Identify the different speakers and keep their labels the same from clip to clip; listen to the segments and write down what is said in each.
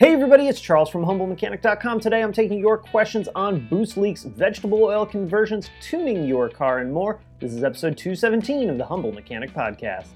Speaker 1: Hey everybody, it's Charles from HumbleMechanic.com. Today I'm taking your questions on boost leaks, vegetable oil conversions, tuning your car, and more. This is episode 217 of the Humble Mechanic Podcast.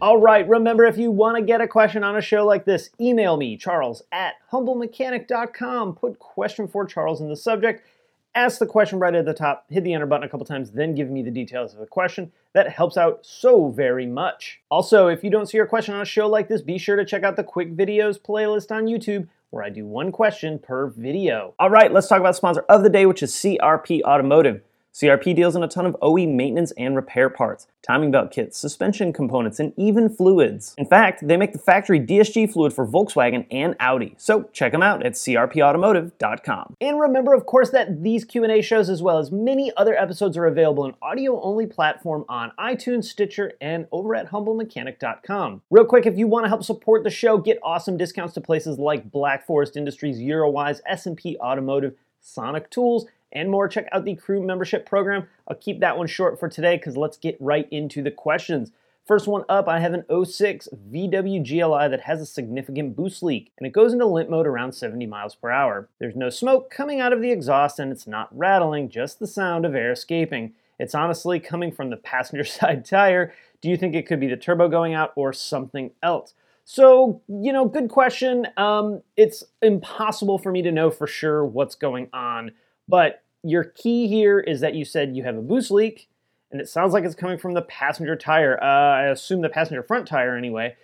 Speaker 1: All right, remember if you want to get a question on a show like this, email me, charles at HumbleMechanic.com. Put question for Charles in the subject ask the question right at the top, hit the enter button a couple times, then give me the details of the question. That helps out so very much. Also, if you don't see your question on a show like this, be sure to check out the quick videos playlist on YouTube where I do one question per video. All right, let's talk about sponsor of the day, which is CRP Automotive. CRP deals in a ton of OE maintenance and repair parts, timing belt kits, suspension components, and even fluids. In fact, they make the factory DSG fluid for Volkswagen and Audi. So check them out at crpautomotive.com. And remember, of course, that these Q&A shows, as well as many other episodes, are available in audio-only platform on iTunes, Stitcher, and over at humblemechanic.com. Real quick, if you want to help support the show, get awesome discounts to places like Black Forest Industries, Eurowise, S&P Automotive, Sonic Tools, and more, check out the crew membership program. I'll keep that one short for today because let's get right into the questions. First one up, I have an 06 VW GLI that has a significant boost leak, and it goes into limp mode around 70 miles per hour. There's no smoke coming out of the exhaust, and it's not rattling, just the sound of air escaping. It's honestly coming from the passenger side tire. Do you think it could be the turbo going out or something else? So, you know, good question. Um, it's impossible for me to know for sure what's going on but your key here is that you said you have a boost leak, and it sounds like it's coming from the passenger tire. Uh, I assume the passenger front tire anyway.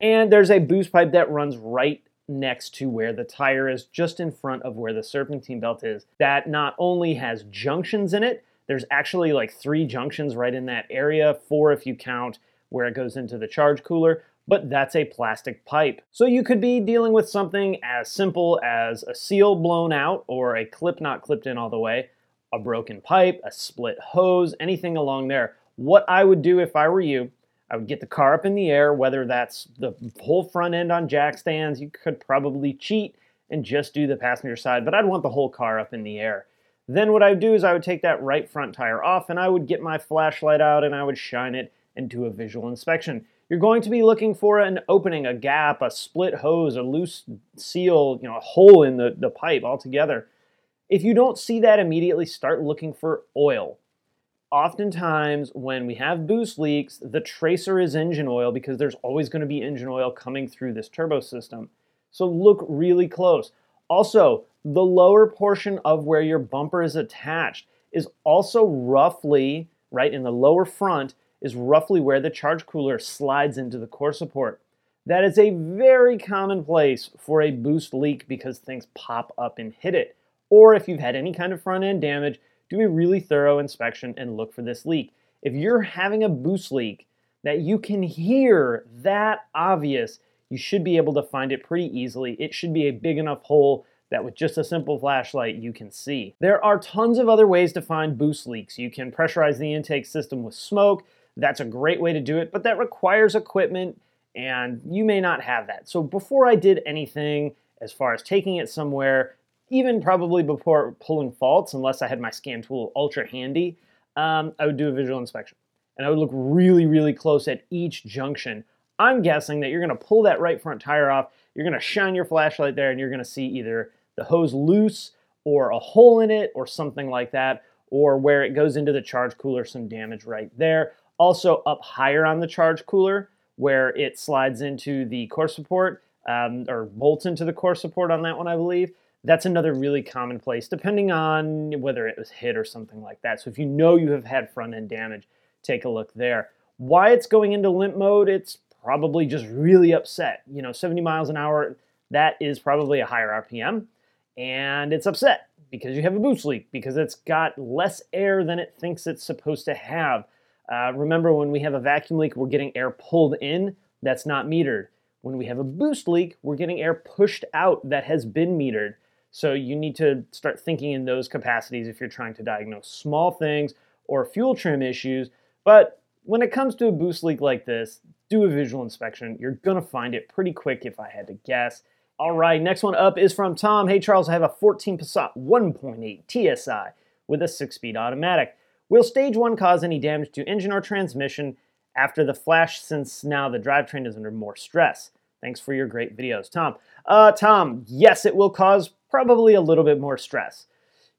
Speaker 1: And there's a boost pipe that runs right next to where the tire is, just in front of where the serpentine belt is. That not only has junctions in it, there's actually like three junctions right in that area, four if you count where it goes into the charge cooler, but that's a plastic pipe. So you could be dealing with something as simple as a seal blown out or a clip not clipped in all the way, a broken pipe, a split hose, anything along there. What I would do if I were you, I would get the car up in the air, whether that's the whole front end on jack stands, you could probably cheat and just do the passenger side, but I'd want the whole car up in the air. Then what I would do is I would take that right front tire off and I would get my flashlight out and I would shine it and do a visual inspection you're going to be looking for an opening, a gap, a split hose, a loose seal, you know, a hole in the, the pipe altogether. If you don't see that immediately, start looking for oil. Oftentimes, when we have boost leaks, the tracer is engine oil because there's always going to be engine oil coming through this turbo system. So look really close. Also, the lower portion of where your bumper is attached is also roughly, right in the lower front, is roughly where the charge cooler slides into the core support. That is a very common place for a boost leak because things pop up and hit it. Or if you've had any kind of front end damage, do a really thorough inspection and look for this leak. If you're having a boost leak that you can hear that obvious, you should be able to find it pretty easily. It should be a big enough hole that with just a simple flashlight you can see. There are tons of other ways to find boost leaks. You can pressurize the intake system with smoke. That's a great way to do it, but that requires equipment and you may not have that. So before I did anything as far as taking it somewhere, even probably before pulling faults, unless I had my scan tool ultra handy, um, I would do a visual inspection. And I would look really, really close at each junction. I'm guessing that you're gonna pull that right front tire off, you're gonna shine your flashlight there, and you're gonna see either the hose loose or a hole in it or something like that, or where it goes into the charge cooler, some damage right there. Also, up higher on the charge cooler, where it slides into the core support um, or bolts into the core support on that one, I believe. That's another really common place, depending on whether it was hit or something like that. So if you know you have had front end damage, take a look there. Why it's going into limp mode, it's probably just really upset. You know, 70 miles an hour, that is probably a higher RPM, and it's upset because you have a boost leak, because it's got less air than it thinks it's supposed to have. Uh, remember, when we have a vacuum leak, we're getting air pulled in. That's not metered. When we have a boost leak, we're getting air pushed out that has been metered. So you need to start thinking in those capacities if you're trying to diagnose small things or fuel trim issues. But when it comes to a boost leak like this, do a visual inspection. You're going to find it pretty quick if I had to guess. All right, next one up is from Tom. Hey, Charles, I have a 14 Passat 1.8 TSI with a six speed automatic. Will stage 1 cause any damage to engine or transmission after the flash since now the drivetrain is under more stress? Thanks for your great videos, Tom. Uh, Tom, yes, it will cause probably a little bit more stress.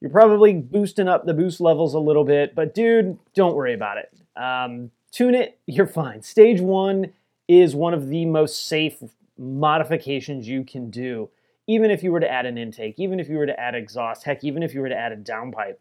Speaker 1: You're probably boosting up the boost levels a little bit, but dude, don't worry about it. Um, tune it, you're fine. Stage one is one of the most safe modifications you can do. Even if you were to add an intake, even if you were to add exhaust, heck, even if you were to add a downpipe,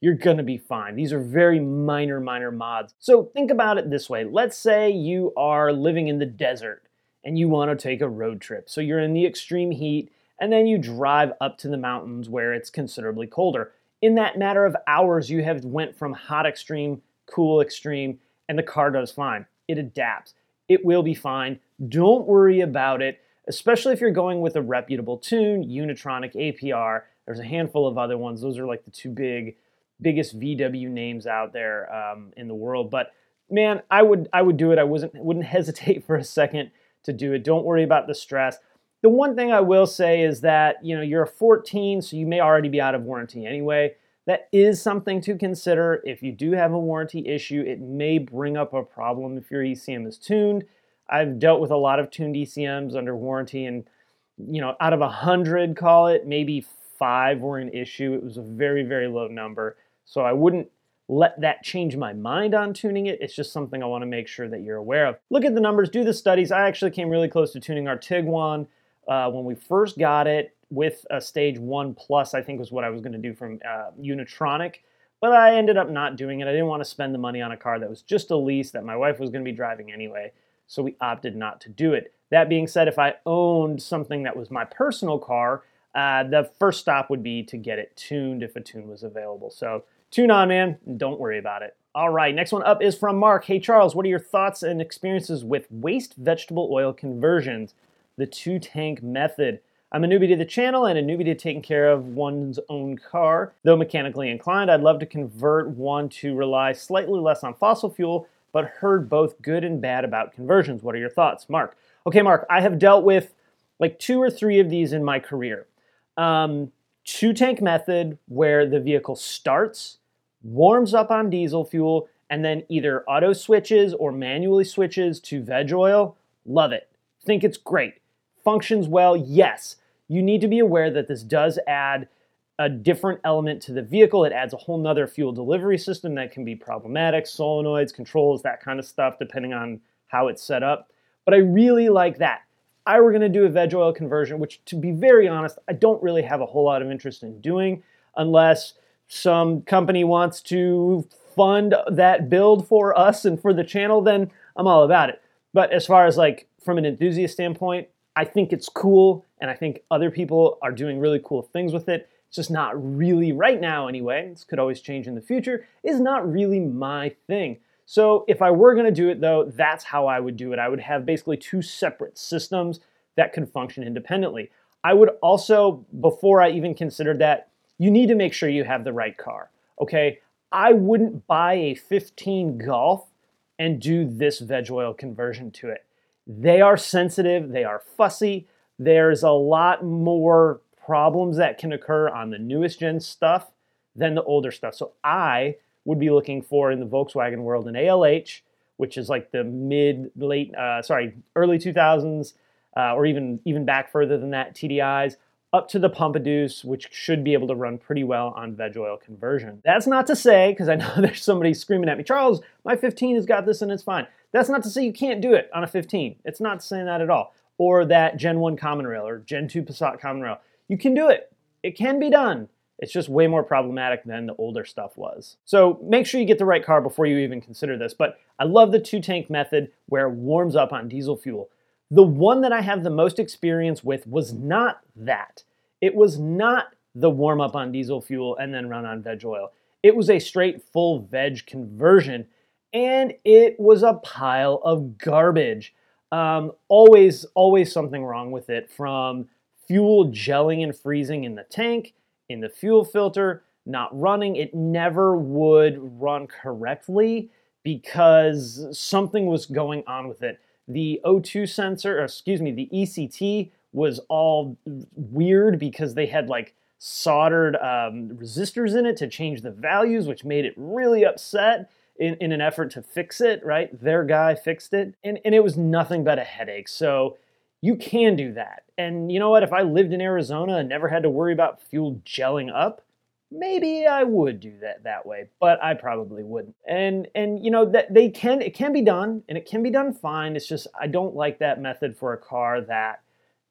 Speaker 1: you're gonna be fine. These are very minor, minor mods. So think about it this way. Let's say you are living in the desert and you wanna take a road trip. So you're in the extreme heat and then you drive up to the mountains where it's considerably colder. In that matter of hours, you have went from hot extreme, cool extreme, and the car does fine. It adapts. It will be fine. Don't worry about it, especially if you're going with a reputable tune, Unitronic, APR. There's a handful of other ones. Those are like the two big biggest VW names out there um, in the world. But man, I would I would do it. I wasn't wouldn't hesitate for a second to do it. Don't worry about the stress. The one thing I will say is that you know you're a 14, so you may already be out of warranty anyway. That is something to consider. If you do have a warranty issue, it may bring up a problem if your ECM is tuned. I've dealt with a lot of tuned ECMs under warranty, and you know, out of a hundred, call it maybe five were an issue. It was a very, very low number. So I wouldn't let that change my mind on tuning it. It's just something I want to make sure that you're aware of. Look at the numbers, do the studies. I actually came really close to tuning our Tiguan uh, when we first got it with a stage one plus, I think was what I was going to do from uh, Unitronic. But I ended up not doing it. I didn't want to spend the money on a car that was just a lease that my wife was going to be driving anyway. So we opted not to do it. That being said, if I owned something that was my personal car, uh, the first stop would be to get it tuned if a tune was available. So Tune on, man. Don't worry about it. All right, next one up is from Mark. Hey, Charles, what are your thoughts and experiences with waste vegetable oil conversions, the two tank method? I'm a newbie to the channel and a newbie to taking care of one's own car. Though mechanically inclined, I'd love to convert one to rely slightly less on fossil fuel, but heard both good and bad about conversions. What are your thoughts, Mark? Okay, Mark, I have dealt with like two or three of these in my career. Um, two tank method where the vehicle starts, warms up on diesel fuel, and then either auto switches or manually switches to veg oil. Love it. Think it's great. Functions well, yes. You need to be aware that this does add a different element to the vehicle. It adds a whole nother fuel delivery system that can be problematic, solenoids, controls, that kind of stuff, depending on how it's set up. But I really like that. I were going to do a veg oil conversion, which to be very honest, I don't really have a whole lot of interest in doing unless some company wants to fund that build for us and for the channel, then I'm all about it. But as far as like from an enthusiast standpoint, I think it's cool and I think other people are doing really cool things with it. It's just not really right now anyway. This could always change in the future. Is not really my thing. So if I were going to do it though, that's how I would do it. I would have basically two separate systems that could function independently. I would also, before I even considered that, you need to make sure you have the right car. Okay, I wouldn't buy a 15 Golf and do this veg oil conversion to it. They are sensitive, they are fussy. There's a lot more problems that can occur on the newest gen stuff than the older stuff. So I would be looking for in the Volkswagen world an ALH, which is like the mid, late, uh, sorry, early 2000s, uh, or even even back further than that, TDIs, up to the Pumpe Düses, which should be able to run pretty well on veg oil conversion. That's not to say, because I know there's somebody screaming at me, Charles, my 15 has got this and it's fine. That's not to say you can't do it on a 15. It's not saying that at all. Or that Gen 1 Common Rail or Gen 2 Passat Common Rail. You can do it. It can be done. It's just way more problematic than the older stuff was. So make sure you get the right car before you even consider this. But I love the two tank method where it warms up on diesel fuel. The one that I have the most experience with was not that. It was not the warm up on diesel fuel and then run on veg oil. It was a straight full veg conversion and it was a pile of garbage. Um, always, always something wrong with it from fuel gelling and freezing in the tank in the fuel filter, not running. It never would run correctly because something was going on with it. The O2 sensor, excuse me, the ECT was all weird because they had like soldered um, resistors in it to change the values, which made it really upset in, in an effort to fix it, right? Their guy fixed it, and, and it was nothing but a headache. So You can do that. And you know what? If I lived in Arizona and never had to worry about fuel gelling up, maybe I would do that that way, but I probably wouldn't. And and you know that they can it can be done and it can be done fine. It's just I don't like that method for a car that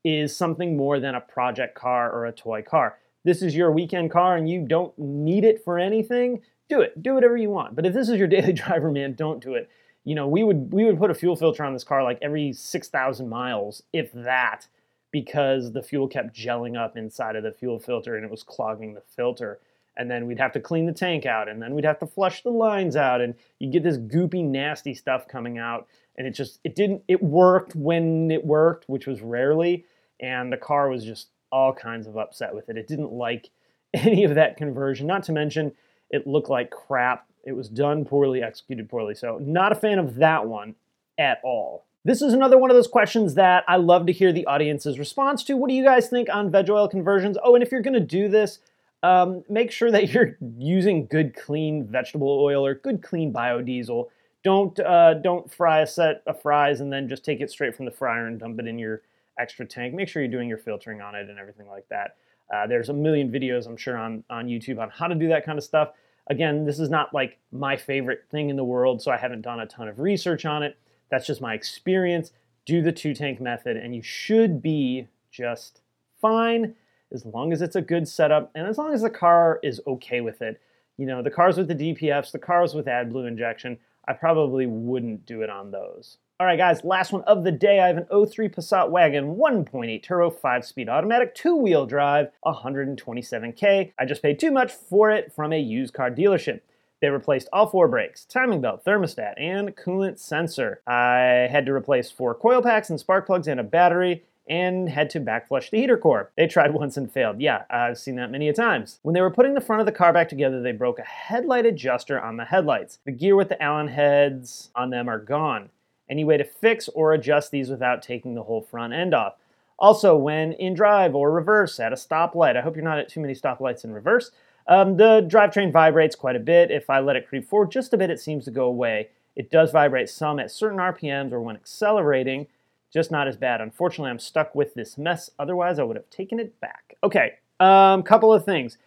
Speaker 1: is something more than a project car or a toy car. This is your weekend car and you don't need it for anything, do it. Do whatever you want. But if this is your daily driver, man, don't do it. You know, we would we would put a fuel filter on this car like every 6,000 miles, if that, because the fuel kept gelling up inside of the fuel filter and it was clogging the filter. And then we'd have to clean the tank out and then we'd have to flush the lines out and you get this goopy nasty stuff coming out and it just it didn't it worked when it worked which was rarely and the car was just all kinds of upset with it. It didn't like any of that conversion not to mention it looked like crap it was done poorly executed poorly so not a fan of that one at all this is another one of those questions that I love to hear the audience's response to. What do you guys think on veg oil conversions? Oh, and if you're going to do this, um, make sure that you're using good, clean vegetable oil or good, clean biodiesel. Don't uh, don't fry a set of fries and then just take it straight from the fryer and dump it in your extra tank. Make sure you're doing your filtering on it and everything like that. Uh, there's a million videos, I'm sure, on on YouTube on how to do that kind of stuff. Again, this is not like my favorite thing in the world, so I haven't done a ton of research on it. That's just my experience. Do the two tank method, and you should be just fine as long as it's a good setup and as long as the car is okay with it. You know, the cars with the DPFs, the cars with AdBlue injection, I probably wouldn't do it on those. All right, guys, last one of the day. I have an 03 Passat wagon, 1.8 turbo, 5 speed automatic, two wheel drive, 127K. I just paid too much for it from a used car dealership. They replaced all four brakes, timing belt, thermostat, and coolant sensor. I had to replace four coil packs and spark plugs and a battery, and had to backflush the heater core. They tried once and failed. Yeah, I've seen that many a times. When they were putting the front of the car back together, they broke a headlight adjuster on the headlights. The gear with the Allen heads on them are gone. Any way to fix or adjust these without taking the whole front end off? Also, when in drive or reverse at a stoplight, I hope you're not at too many stoplights in reverse. Um, the drivetrain vibrates quite a bit. If I let it creep forward just a bit, it seems to go away. It does vibrate some at certain RPMs or when accelerating, just not as bad. Unfortunately, I'm stuck with this mess. Otherwise, I would have taken it back. Okay, um, couple of things.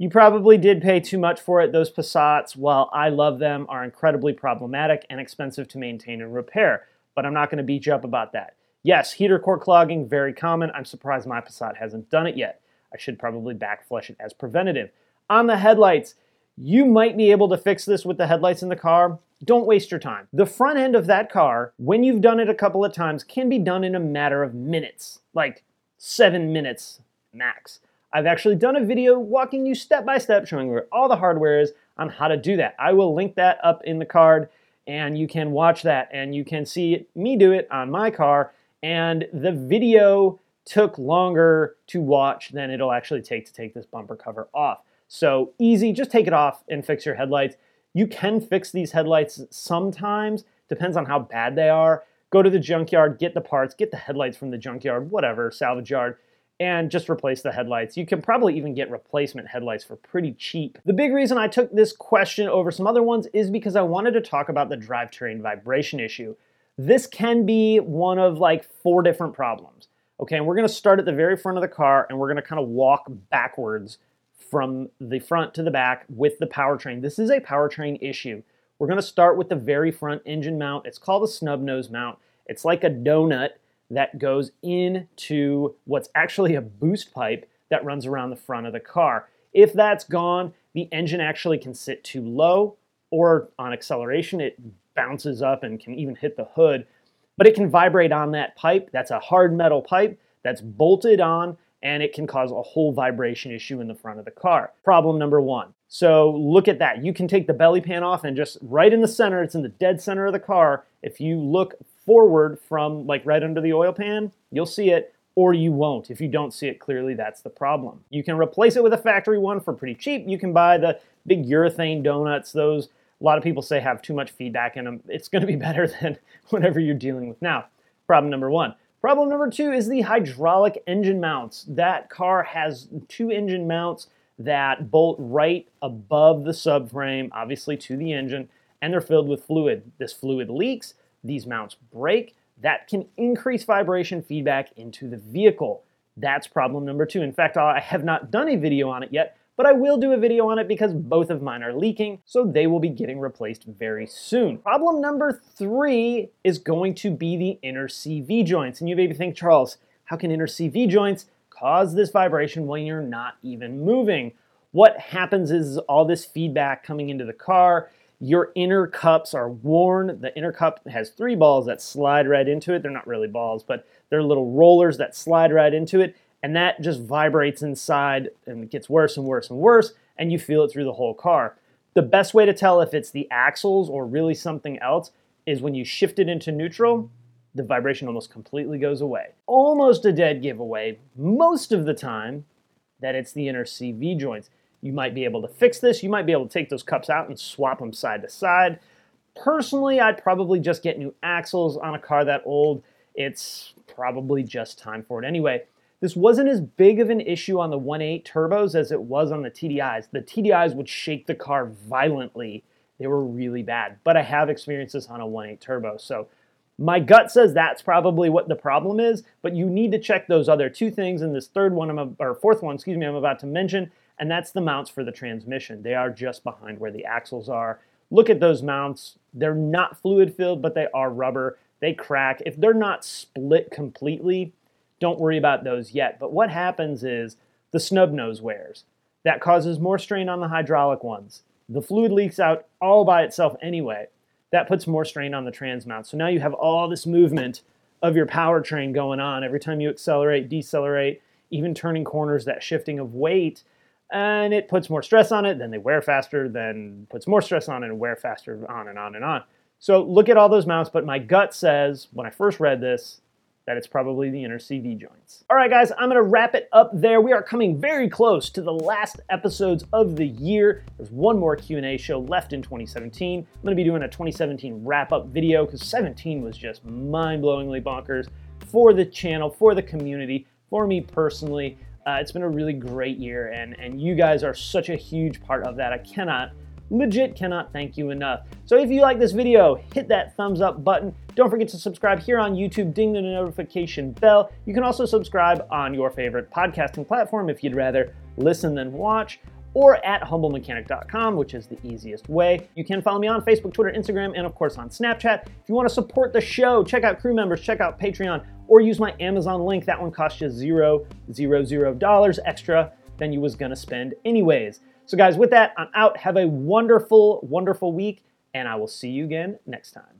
Speaker 1: You probably did pay too much for it. Those Passats, while I love them, are incredibly problematic and expensive to maintain and repair. But I'm not going to beat you up about that. Yes, heater core clogging, very common. I'm surprised my Passat hasn't done it yet. I should probably backflush it as preventative. On the headlights, you might be able to fix this with the headlights in the car. Don't waste your time. The front end of that car, when you've done it a couple of times, can be done in a matter of minutes, like seven minutes max. I've actually done a video walking you step by step showing where all the hardware is on how to do that. I will link that up in the card and you can watch that and you can see me do it on my car. And the video took longer to watch than it'll actually take to take this bumper cover off. So easy, just take it off and fix your headlights. You can fix these headlights sometimes, depends on how bad they are. Go to the junkyard, get the parts, get the headlights from the junkyard, whatever, salvage yard, and just replace the headlights. You can probably even get replacement headlights for pretty cheap. The big reason I took this question over some other ones is because I wanted to talk about the drivetrain vibration issue. This can be one of like four different problems. Okay, and we're gonna start at the very front of the car and we're gonna kind of walk backwards from the front to the back with the powertrain. This is a powertrain issue. We're to start with the very front engine mount. It's called a snub nose mount. It's like a donut that goes into what's actually a boost pipe that runs around the front of the car. If that's gone, the engine actually can sit too low, or on acceleration, it bounces up and can even hit the hood. But it can vibrate on that pipe. That's a hard metal pipe that's bolted on and it can cause a whole vibration issue in the front of the car. Problem number one. So look at that. You can take the belly pan off and just right in the center, it's in the dead center of the car. If you look forward from like right under the oil pan, you'll see it or you won't. If you don't see it clearly, that's the problem. You can replace it with a factory one for pretty cheap. You can buy the big urethane donuts. Those a lot of people say have too much feedback in them. It's going to be better than whatever you're dealing with now. Problem number one. Problem number two is the hydraulic engine mounts. That car has two engine mounts that bolt right above the subframe, obviously to the engine, and they're filled with fluid. This fluid leaks, these mounts break, that can increase vibration feedback into the vehicle. That's problem number two. In fact, I have not done a video on it yet, but I will do a video on it because both of mine are leaking, so they will be getting replaced very soon. Problem number three is going to be the inner CV joints. And you maybe think, Charles, how can inner CV joints cause this vibration when you're not even moving? What happens is all this feedback coming into the car, your inner cups are worn. The inner cup has three balls that slide right into it. They're not really balls, but they're little rollers that slide right into it. And that just vibrates inside and it gets worse and worse and worse. And you feel it through the whole car. The best way to tell if it's the axles or really something else is when you shift it into neutral, the vibration almost completely goes away. Almost a dead giveaway most of the time that it's the inner CV joints. You might be able to fix this. You might be able to take those cups out and swap them side to side. Personally, I'd probably just get new axles on a car that old. It's probably just time for it anyway. This wasn't as big of an issue on the 1.8 turbos as it was on the TDIs. The TDIs would shake the car violently. They were really bad, but I have experienced this on a 1.8 turbo. So my gut says that's probably what the problem is, but you need to check those other two things and this third one, I'm, or fourth one, excuse me, I'm about to mention and that's the mounts for the transmission. They are just behind where the axles are. Look at those mounts. They're not fluid filled, but they are rubber. They crack. If they're not split completely, don't worry about those yet. But what happens is the snub nose wears. That causes more strain on the hydraulic ones. The fluid leaks out all by itself anyway. That puts more strain on the trans mount. So now you have all this movement of your powertrain going on every time you accelerate, decelerate, even turning corners, that shifting of weight and it puts more stress on it, then they wear faster, then puts more stress on it and wear faster, on and on and on. So look at all those mounts, but my gut says when I first read this that it's probably the inner CV joints. All right, guys, I'm gonna wrap it up there. We are coming very close to the last episodes of the year. There's one more Q&A show left in 2017. I'm gonna be doing a 2017 wrap-up video because 17 was just mind-blowingly bonkers for the channel, for the community, for me personally. Uh, it's been a really great year, and, and you guys are such a huge part of that. I cannot, legit cannot thank you enough. So if you like this video, hit that thumbs up button. Don't forget to subscribe here on YouTube, ding the notification bell. You can also subscribe on your favorite podcasting platform if you'd rather listen than watch or at humblemechanic.com, which is the easiest way. You can follow me on Facebook, Twitter, Instagram, and of course on Snapchat. If you want to support the show, check out crew members, check out Patreon, or use my Amazon link. That one costs you zero, zero, zero dollars extra than you was gonna spend anyways. So guys, with that, I'm out. Have a wonderful, wonderful week, and I will see you again next time.